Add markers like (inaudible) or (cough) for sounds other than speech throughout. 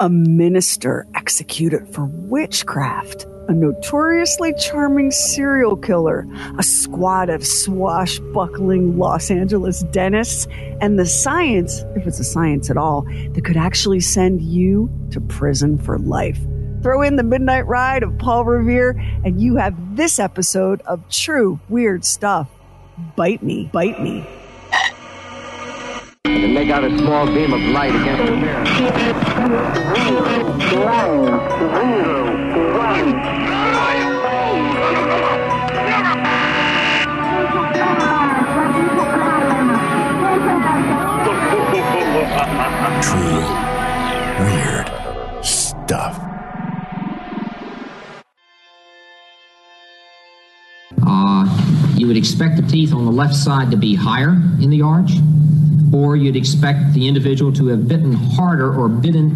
a minister executed for witchcraft, a notoriously charming serial killer, a squad of swashbuckling Los Angeles dentists, and the science, if it's a science at all, that could actually send you to prison for life. Throw in the midnight ride of Paul Revere, and you have this episode of true weird stuff. Bite me, bite me and make out a small beam of light against the mirror. True weird stuff. Uh, you would expect the teeth on the left side to be higher in the arch or you'd expect the individual to have bitten harder or bitten,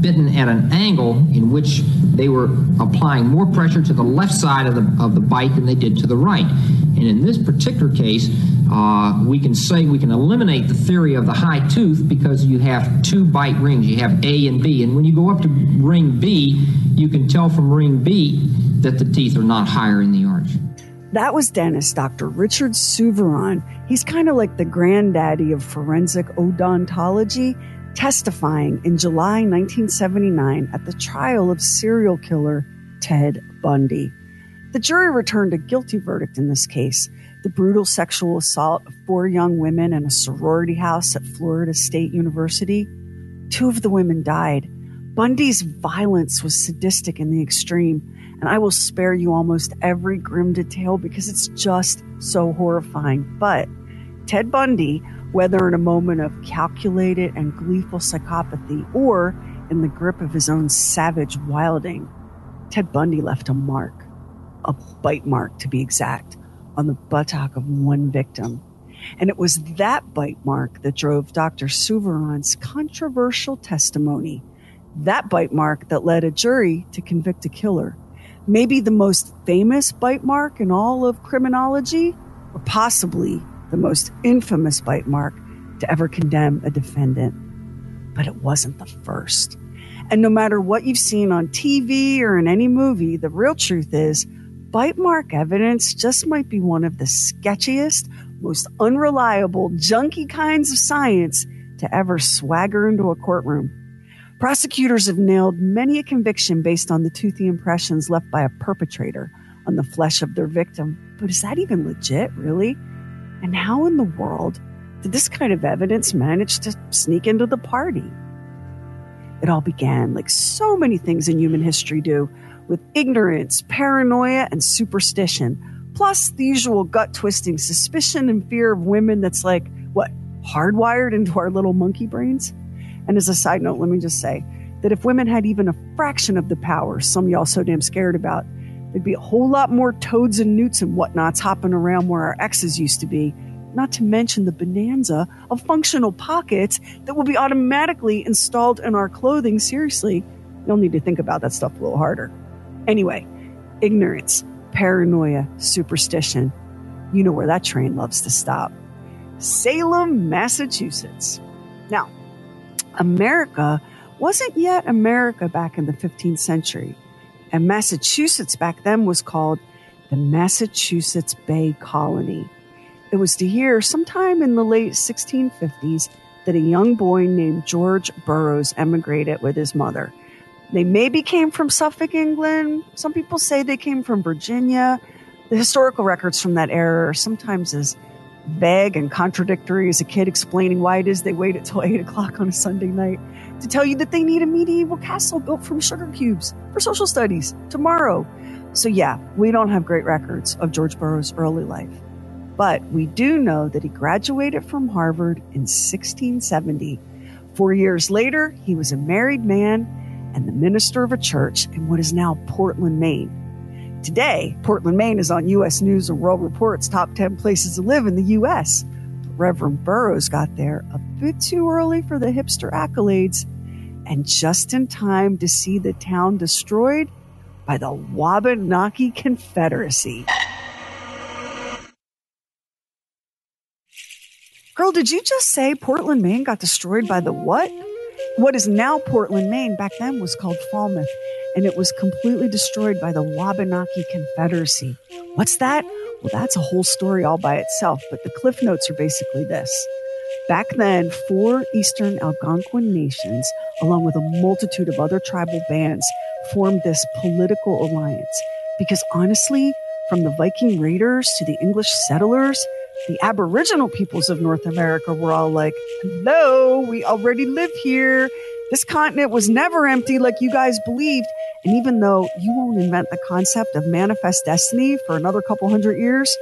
bitten at an angle in which they were applying more pressure to the left side of the, of the bite than they did to the right. And in this particular case, uh, we can say we can eliminate the theory of the high tooth because you have two bite rings. You have A and B. And when you go up to ring B, you can tell from ring B that the teeth are not higher in the arch. That was dentist Dr. Richard Souviron. He's kind of like the granddaddy of forensic odontology, testifying in July 1979 at the trial of serial killer Ted Bundy. The jury returned a guilty verdict in this case. The brutal sexual assault of four young women in a sorority house at Florida State University. Two of the women died. Bundy's violence was sadistic in the extreme and I will spare you almost every grim detail because it's just so horrifying. But Ted Bundy, whether in a moment of calculated and gleeful psychopathy or in the grip of his own savage wilding, Ted Bundy left a mark, a bite mark to be exact, on the buttock of one victim. And it was that bite mark that drove Dr. Souviron's controversial testimony. That bite mark that led a jury to convict a killer maybe the most famous bite mark in all of criminology, or possibly the most infamous bite mark to ever condemn a defendant. But it wasn't the first. And no matter what you've seen on TV or in any movie, the real truth is bite mark evidence just might be one of the sketchiest, most unreliable, junky kinds of science to ever swagger into a courtroom. Prosecutors have nailed many a conviction based on the toothy impressions left by a perpetrator on the flesh of their victim. But is that even legit, really? And how in the world did this kind of evidence manage to sneak into the party? It all began, like so many things in human history do, with ignorance, paranoia, and superstition, plus the usual gut twisting suspicion and fear of women that's like, what, hardwired into our little monkey brains? And as a side note, let me just say that if women had even a fraction of the power some y'all so damn scared about, there'd be a whole lot more toads and newts and whatnots hopping around where our exes used to be. Not to mention the bonanza of functional pockets that will be automatically installed in our clothing. Seriously, you'll need to think about that stuff a little harder. Anyway, ignorance, paranoia, superstition. You know where that train loves to stop. Salem, Massachusetts. Now, America wasn't yet America back in the 15th century. And Massachusetts back then was called the Massachusetts Bay Colony. It was to here, sometime in the late 1650s, that a young boy named George Burroughs emigrated with his mother. They maybe came from Suffolk, England. Some people say they came from Virginia. The historical records from that era are sometimes as vague and contradictory as a kid explaining why it is they wait until (laughs) 8 o'clock on a Sunday night to tell you that they need a medieval castle built from sugar cubes for social studies tomorrow. So, yeah, we don't have great records of George Burroughs' early life. But we do know that he graduated from Harvard in 1670. Four years later, he was a married man and the minister of a church in what is now Portland, Maine. Today, Portland, Maine is on U.S. News and World Report's top 10 places to live in the U.S. Reverend Burroughs got there a bit too early for the hipster accolades and just in time to see the town destroyed by the Wabanaki Confederacy. Girl, did you just say Portland, Maine got destroyed by the what? What is now Portland, Maine, back then was called Falmouth, and it was completely destroyed by the Wabanaki Confederacy. What's that? Well, that's a whole story all by itself, but the cliff notes are basically this. Back then, four Eastern Algonquin nations, along with a multitude of other tribal bands, formed this political alliance. Because honestly, from the Viking raiders to the English settlers, the Aboriginal peoples of North America were all like, hello, we already live here. This continent was never empty like you guys believed. And even though you won't invent the concept of manifest destiny for another couple hundred years,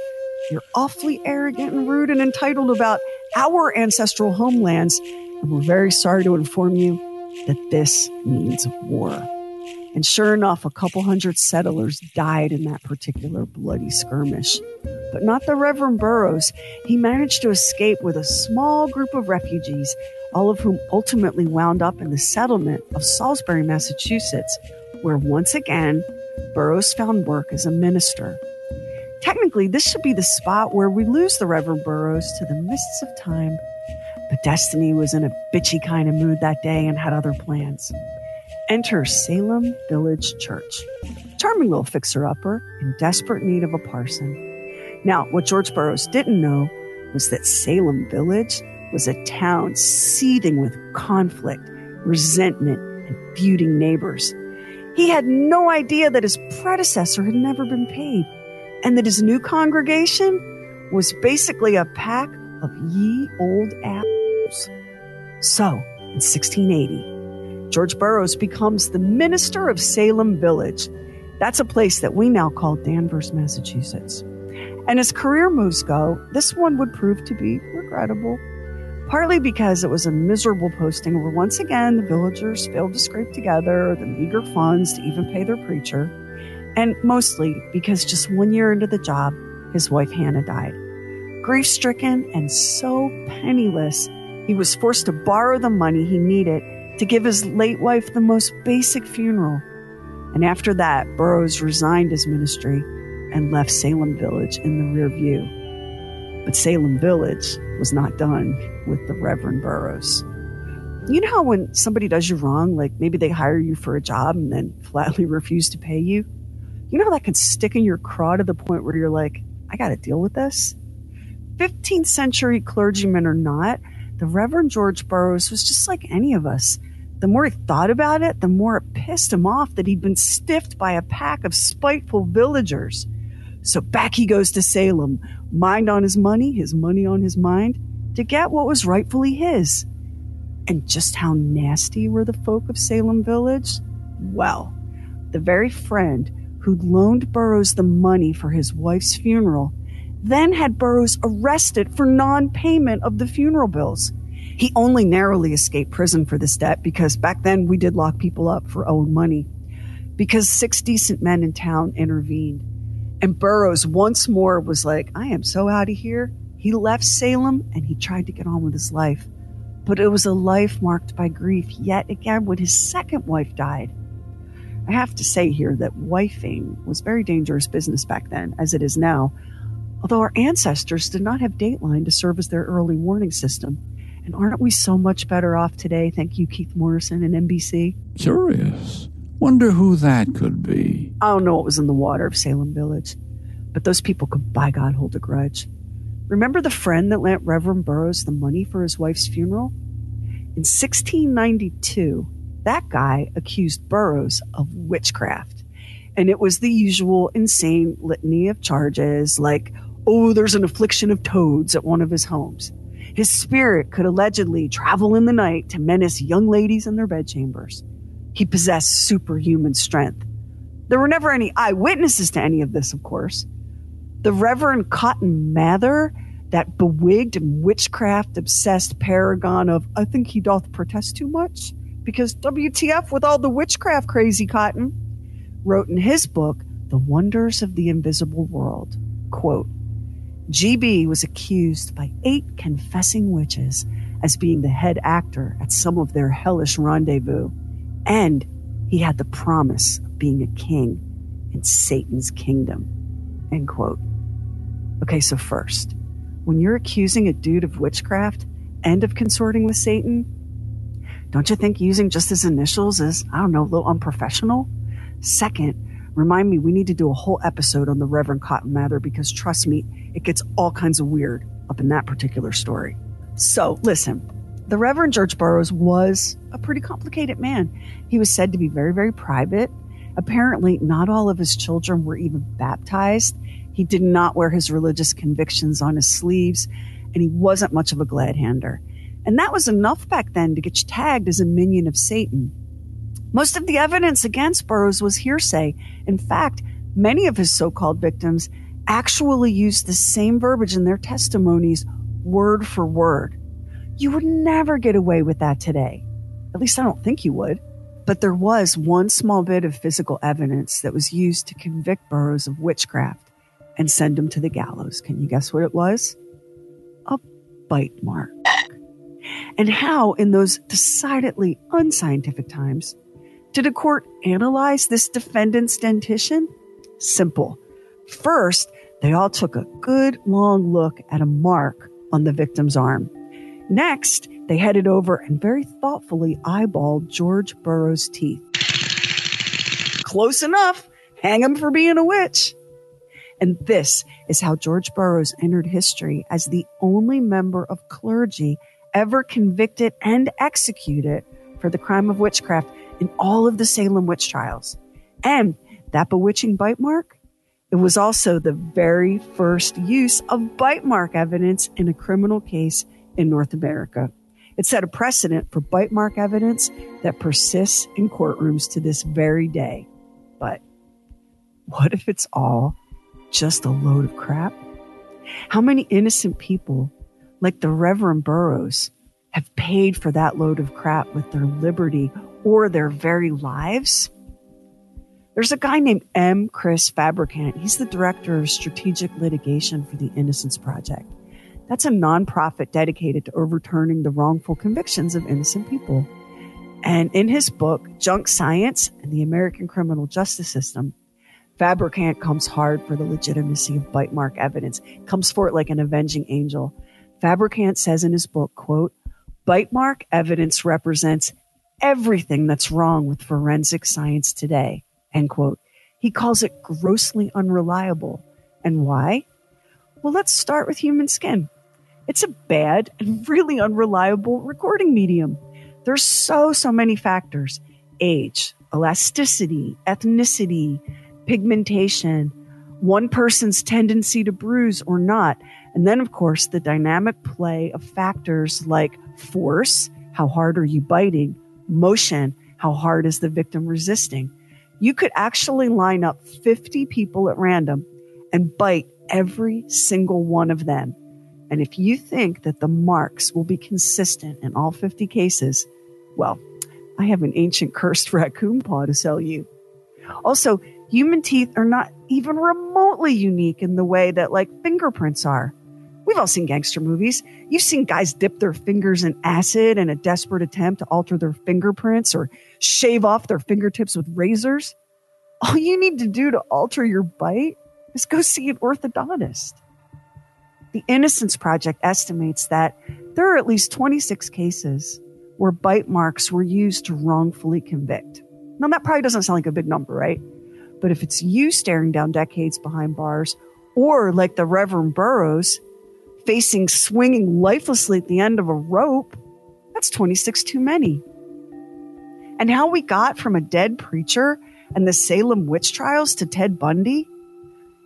you're awfully arrogant and rude and entitled about our ancestral homelands. And we're very sorry to inform you that this means war. And sure enough, a couple hundred settlers died in that particular bloody skirmish. But not the Reverend Burroughs. He managed to escape with a small group of refugees, all of whom ultimately wound up in the settlement of Salisbury, Massachusetts, where once again, Burroughs found work as a minister. Technically, this should be the spot where we lose the Reverend Burroughs to the mists of time. But Destiny was in a bitchy kind of mood that day and had other plans. Enter Salem Village Church. Charming little fixer upper in desperate need of a parson. Now, what George Burroughs didn't know was that Salem Village was a town seething with conflict, resentment, and feuding neighbors. He had no idea that his predecessor had never been paid and that his new congregation was basically a pack of ye old apples. So, in 1680, George Burroughs becomes the minister of Salem Village. That's a place that we now call Danvers, Massachusetts. And as career moves go, this one would prove to be regrettable partly because it was a miserable posting where once again the villagers failed to scrape together the meager funds to even pay their preacher, and mostly because just one year into the job, his wife Hannah died. Grief stricken and so penniless, he was forced to borrow the money he needed to give his late wife the most basic funeral. And after that, Burroughs resigned his ministry and left Salem Village in the rear view. But Salem Village was not done with the Reverend Burroughs. You know how when somebody does you wrong, like maybe they hire you for a job and then (laughs) flatly refuse to pay you? You know how that can stick in your craw to the point where you're like, I got to deal with this? 15th century clergyman or not, the Reverend George Burroughs was just like any of us. The more he thought about it, the more it pissed him off that he'd been stiffed by a pack of spiteful villagers. So back he goes to Salem, mind on his money, his money on his mind, to get what was rightfully his. And just how nasty were the folk of Salem Village? Well, the very friend who'd loaned Burroughs the money for his wife's funeral then had Burroughs arrested for non payment of the funeral bills. He only narrowly escaped prison for this debt because back then we did lock people up for owing money. Because six decent men in town intervened and Burroughs once more was like, I am so out of here. He left Salem and he tried to get on with his life. But it was a life marked by grief, yet again when his second wife died. I have to say here that wifing was very dangerous business back then, as it is now, although our ancestors did not have Dateline to serve as their early warning system. And aren't we so much better off today? Thank you, Keith Morrison and NBC. Curious. Wonder who that could be. I don't know what was in the water of Salem Village, but those people could, by God, hold a grudge. Remember the friend that lent Reverend Burroughs the money for his wife's funeral? In 1692, that guy accused Burroughs of witchcraft. And it was the usual insane litany of charges like, oh, there's an affliction of toads at one of his homes. His spirit could allegedly travel in the night to menace young ladies in their bedchambers. He possessed superhuman strength. There were never any eyewitnesses to any of this, of course. The Reverend Cotton Mather, that bewigged and witchcraft obsessed paragon of, I think he doth protest too much, because WTF with all the witchcraft crazy Cotton, wrote in his book, The Wonders of the Invisible World, quote, GB was accused by eight confessing witches as being the head actor at some of their hellish rendezvous, and he had the promise of being a king in Satan's kingdom. End quote. Okay, so first, when you're accusing a dude of witchcraft and of consorting with Satan, don't you think using just his initials is, I don't know, a little unprofessional? Second, remind me we need to do a whole episode on the Reverend Cotton Mather because trust me, it gets all kinds of weird up in that particular story. So, listen, the Reverend George Burroughs was a pretty complicated man. He was said to be very, very private. Apparently, not all of his children were even baptized. He did not wear his religious convictions on his sleeves, and he wasn't much of a glad hander. And that was enough back then to get you tagged as a minion of Satan. Most of the evidence against Burroughs was hearsay. In fact, many of his so called victims actually used the same verbiage in their testimonies, word for word. You would never get away with that today. At least I don't think you would. But there was one small bit of physical evidence that was used to convict Burroughs of witchcraft and send him to the gallows. Can you guess what it was? A bite mark. And how, in those decidedly unscientific times, did a court analyze this defendant's dentition? Simple. First, they all took a good long look at a mark on the victim's arm. Next, they headed over and very thoughtfully eyeballed George Burroughs' teeth. Close enough. Hang him for being a witch. And this is how George Burroughs entered history as the only member of clergy ever convicted and executed for the crime of witchcraft in all of the Salem witch trials. And that bewitching bite mark, it was also the very first use of bite mark evidence in a criminal case in North America. It set a precedent for bite mark evidence that persists in courtrooms to this very day. But what if it's all just a load of crap? How many innocent people, like the Reverend Burroughs, have paid for that load of crap with their liberty or their very lives? There's a guy named M. Chris Fabricant. He's the director of strategic litigation for the Innocence Project. That's a nonprofit dedicated to overturning the wrongful convictions of innocent people. And in his book, Junk Science and the American Criminal Justice System, Fabricant comes hard for the legitimacy of bite mark evidence, comes for it like an avenging angel. Fabricant says in his book, quote, bite mark evidence represents everything that's wrong with forensic science today, end quote. He calls it grossly unreliable. And why? Well, let's start with human skin. It's a bad and really unreliable recording medium. There's so, so many factors age, elasticity, ethnicity, pigmentation, one person's tendency to bruise or not. And then, of course, the dynamic play of factors like force, how hard are you biting, motion, how hard is the victim resisting. You could actually line up 50 people at random and bite every single one of them. And if you think that the marks will be consistent in all 50 cases, well, I have an ancient cursed (laughs) raccoon paw to sell you. Also, Human teeth are not even remotely unique in the way that like fingerprints are. We've all seen gangster movies. You've seen guys dip their fingers in acid in a desperate attempt to alter their fingerprints or shave off their fingertips with razors. All you need to do to alter your bite is go see an orthodontist. The Innocence Project estimates that there are at least 26 cases where bite marks were used to wrongfully convict. Now, that probably doesn't sound like a big number, right? But if it's you staring down decades behind bars, or like the Reverend Burroughs, facing swinging lifelessly at the end of a rope, That's 26 too many. And how we got from a dead preacher and the Salem witch trials to Ted Bundy?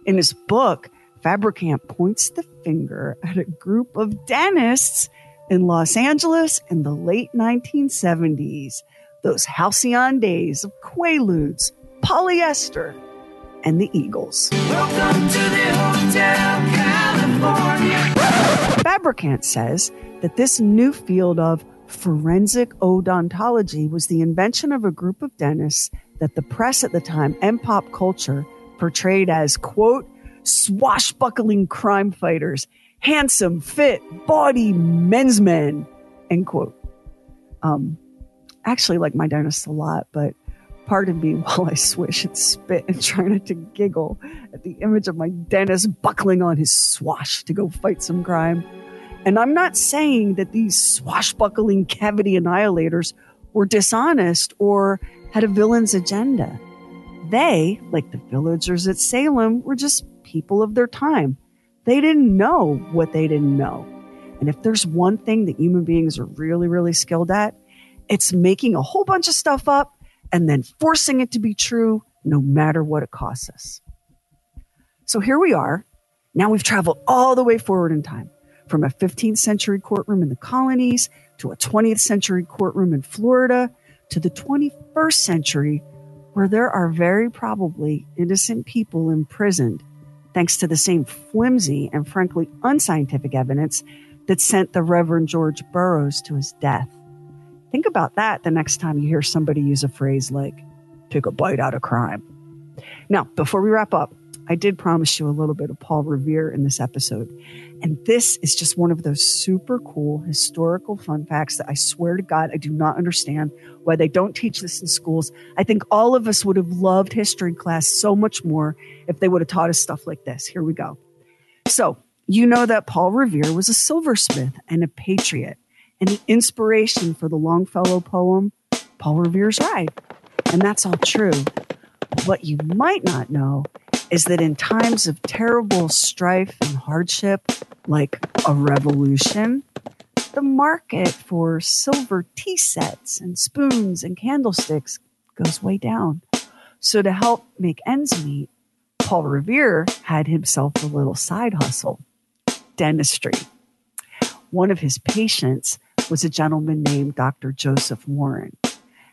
In his book, Fabricant points the finger at a group of dentists in Los Angeles in the late 1970s, those halcyon days of Quaaludes, polyester, and the Eagles. Welcome to the Hotel California. Fabricant says that this new field of forensic odontology was the invention of a group of dentists that the press at the time and pop culture portrayed as, quote, swashbuckling crime fighters, handsome, fit, body men's men, end quote. Um, actually like my dentist a lot, but pardon me (laughs) while I swish and spit and try not to giggle at the image of my dentist buckling on his swash to go fight some crime. And I'm not saying that these swashbuckling cavity annihilators were dishonest or had a villain's agenda. They, like the villagers at Salem, were just people of their time. They didn't know what they didn't know. And if there's one thing that human beings are really, really skilled at, it's making a whole bunch of stuff up and then forcing it to be true no matter what it costs us. So here we are. Now we've traveled all the way forward in time from a 15th century courtroom in the colonies to a 20th century courtroom in Florida to the 21st century where there are very probably innocent people imprisoned thanks to the same flimsy and frankly unscientific evidence that sent the Reverend George Burroughs to his death. Think about that the next time you hear somebody use a phrase like, take a bite out of crime. Now, before we wrap up, I did promise you a little bit of Paul Revere in this episode. And this is just one of those super cool historical fun facts that I swear to God, I do not understand why they don't teach this in schools. I think all of us would have loved history class so much more if they would have taught us stuff like this. Here we go. So, you know that Paul Revere was a silversmith and a patriot and the inspiration for the Longfellow poem, Paul Revere's Ride. And that's all true. What you might not know is that in times of terrible strife and hardship, like a revolution, the market for silver tea sets and spoons and candlesticks goes way down. So, to help make ends meet, Paul Revere had himself a little side hustle dentistry. One of his patients was a gentleman named Dr. Joseph Warren.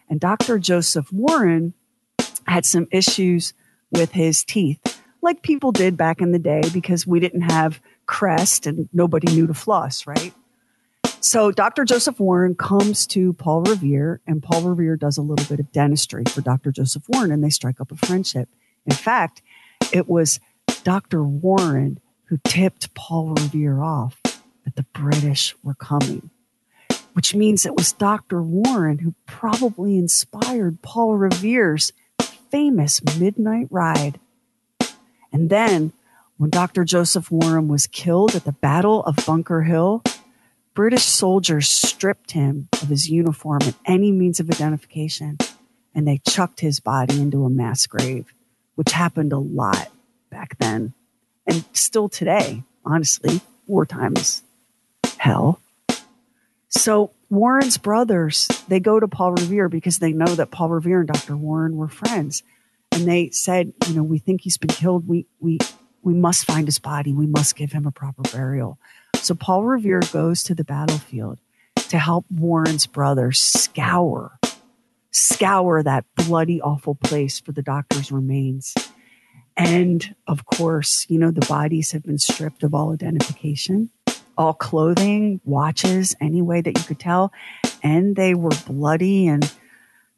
And Dr. Joseph Warren had some issues with his teeth, like people did back in the day because we didn't have Crest and nobody knew to floss, right? So Dr. Joseph Warren comes to Paul Revere, and Paul Revere does a little bit of dentistry for Dr. Joseph Warren, and they strike up a friendship. In fact, it was Dr. Warren who tipped Paul Revere off that the British were coming, which means it was Dr. Warren who probably inspired Paul Revere's famous midnight ride. And then, when Dr. Joseph Warren was killed at the Battle of Bunker Hill, British soldiers stripped him of his uniform and any means of identification, and they chucked his body into a mass grave, which happened a lot back then. And still today, honestly, wartime is hell. So Warren's brothers, they go to Paul Revere because they know that Paul Revere and Dr. Warren were friends. And they said, you know, we think he's been killed. We we we must find his body. We must give him a proper burial. So Paul Revere goes to the battlefield to help Warren's brothers scour, scour that bloody, awful place for the doctor's remains. And of course, you know, the bodies have been stripped of all identification, all clothing, watches, any way that you could tell. And they were bloody and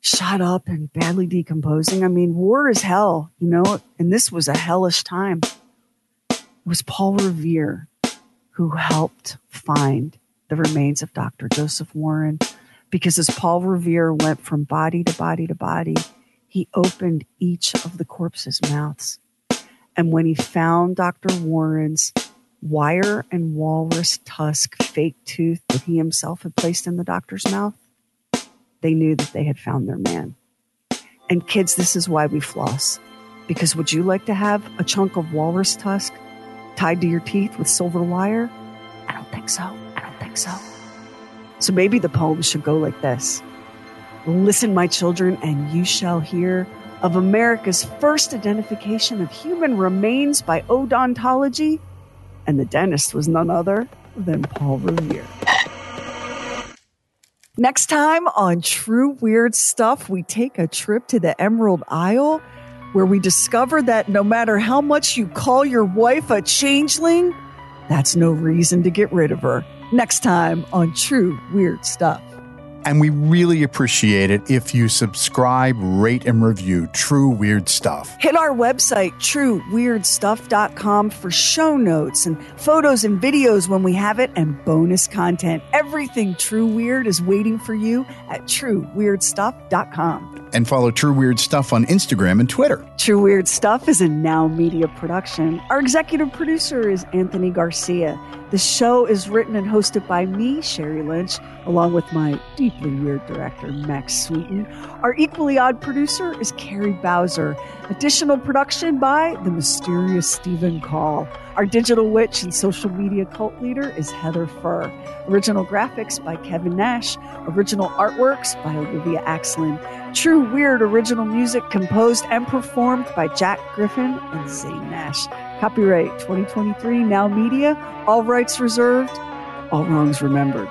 shot up and badly decomposing. I mean, war is hell, you know, and this was a hellish time. It was Paul Revere who helped find the remains of Dr. Joseph Warren because as Paul Revere went from body to body to body, he opened each of the corpses' mouths. And when he found Dr. Warren's wire and walrus tusk fake tooth that he himself had placed in the doctor's mouth, they knew that they had found their man. And kids, this is why we floss. Because would you like to have a chunk of walrus tusk tied to your teeth with silver wire? I don't think so. I don't think so. So maybe the poem should go like this Listen, my children, and you shall hear of America's first identification of human remains by odontology, and the dentist was none other than Paul Revere. Next time on True Weird Stuff, we take a trip to the Emerald Isle where we discover that no matter how much you call your wife a changeling, that's no reason to get rid of her. Next time on True Weird Stuff. And we really appreciate it if you subscribe, rate, and review True Weird Stuff. Hit our website, trueweirdstuff.com, for show notes and photos and videos when we have it and bonus content. Everything True Weird is waiting for you at trueweirdstuff.com. And follow True Weird Stuff on Instagram and Twitter. True Weird Stuff is a Now Media production. Our executive producer is Anthony Garcia. The show is written and hosted by me, Sheri Lynch, along with my deeply weird director, Max Sweeten. Our equally odd producer is Carrie Bowser. Additional production by the mysterious Stephen Call. Our digital witch and social media cult leader is Heather Furr. Original graphics by Kevin Nash. Original artworks by Olivia Axlin. True Weird original music composed and performed by Jack Griffin and Zane Nash. Copyright 2023 Now Media. All rights reserved. All wrongs remembered.